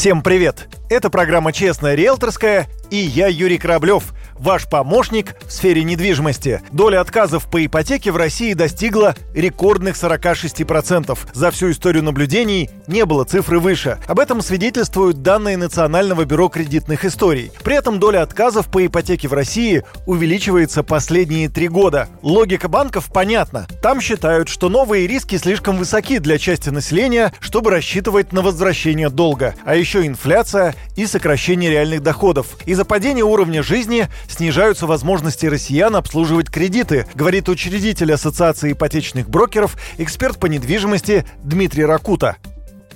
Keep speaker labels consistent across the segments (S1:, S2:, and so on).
S1: Всем привет! Это программа «Честная риэлторская» и я Юрий Кораблев – ваш помощник в сфере недвижимости. Доля отказов по ипотеке в России достигла рекордных 46%. За всю историю наблюдений не было цифры выше. Об этом свидетельствуют данные Национального бюро кредитных историй. При этом доля отказов по ипотеке в России увеличивается последние три года. Логика банков понятна. Там считают, что новые риски слишком высоки для части населения, чтобы рассчитывать на возвращение долга. А еще инфляция и сокращение реальных доходов. Из-за падения уровня жизни снижаются возможности россиян обслуживать кредиты, говорит учредитель Ассоциации ипотечных брокеров, эксперт по недвижимости Дмитрий Ракута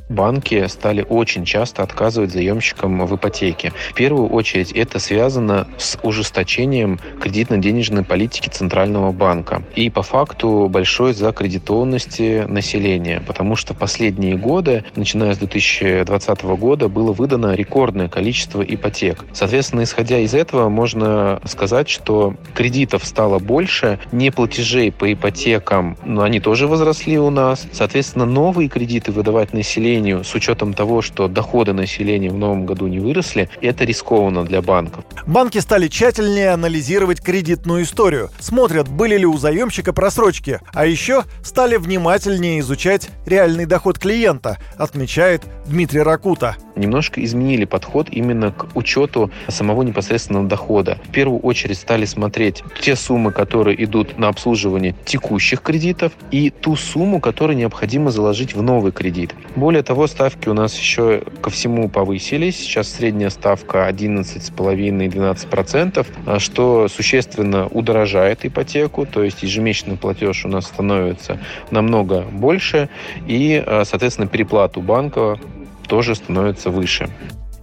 S2: банки стали очень часто отказывать заемщикам в ипотеке. В первую очередь это связано с ужесточением кредитно-денежной политики Центрального банка и по факту большой закредитованности населения, потому что последние годы, начиная с 2020 года, было выдано рекордное количество ипотек. Соответственно, исходя из этого, можно сказать, что кредитов стало больше, не платежей по ипотекам, но они тоже возросли у нас. Соответственно, новые кредиты выдавать населению сожалению, с учетом того, что доходы населения в новом году не выросли, это рискованно для банков.
S1: Банки стали тщательнее анализировать кредитную историю, смотрят, были ли у заемщика просрочки, а еще стали внимательнее изучать реальный доход клиента, отмечает Дмитрий Ракута
S2: немножко изменили подход именно к учету самого непосредственного дохода. В первую очередь стали смотреть те суммы, которые идут на обслуживание текущих кредитов и ту сумму, которую необходимо заложить в новый кредит. Более того, ставки у нас еще ко всему повысились. Сейчас средняя ставка 11,5-12%, а что существенно удорожает ипотеку, то есть ежемесячный платеж у нас становится намного больше, и, а, соответственно, переплату банка тоже становится выше.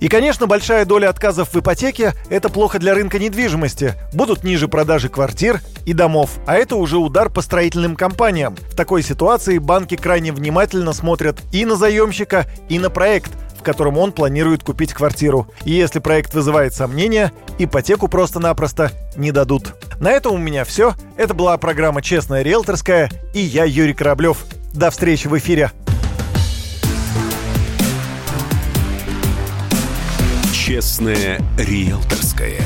S1: И, конечно, большая доля отказов в ипотеке – это плохо для рынка недвижимости. Будут ниже продажи квартир и домов. А это уже удар по строительным компаниям. В такой ситуации банки крайне внимательно смотрят и на заемщика, и на проект, в котором он планирует купить квартиру. И если проект вызывает сомнения, ипотеку просто-напросто не дадут. На этом у меня все. Это была программа «Честная риэлторская» и я, Юрий Кораблев. До встречи в эфире.
S3: Честное риэлторское.